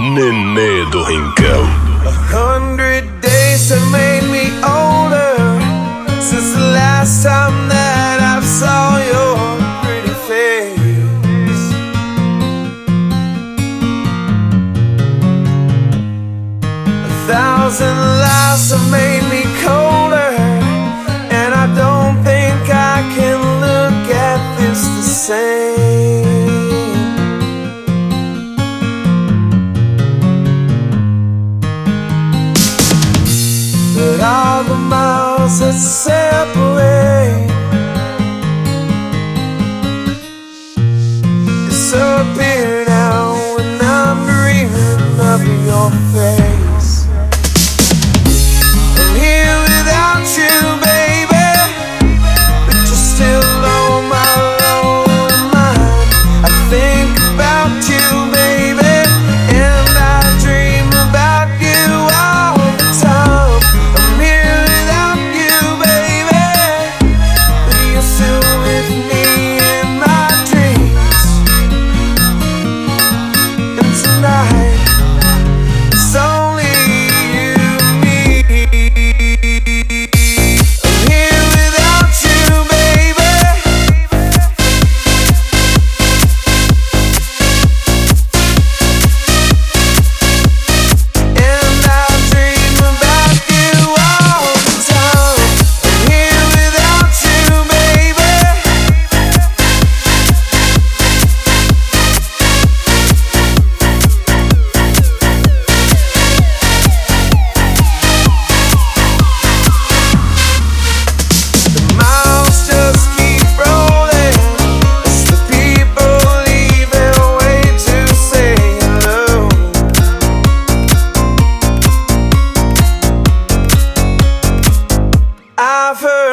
Nenê do Rincão. A hundred days have made me older since the last time that I saw your pretty face. A thousand lives have made me colder, and I don't think I can look at this the same. miles that separate. Disappear now when I'm dreaming of your face. suffer.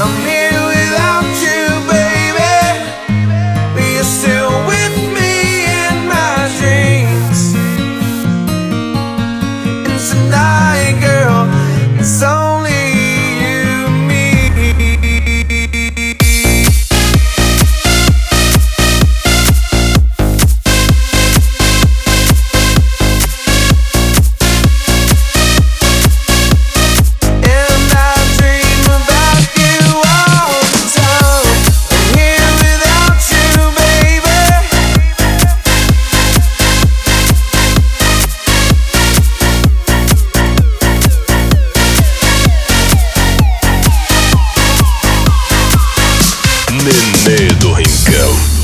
Amén. Nenê do Rincão.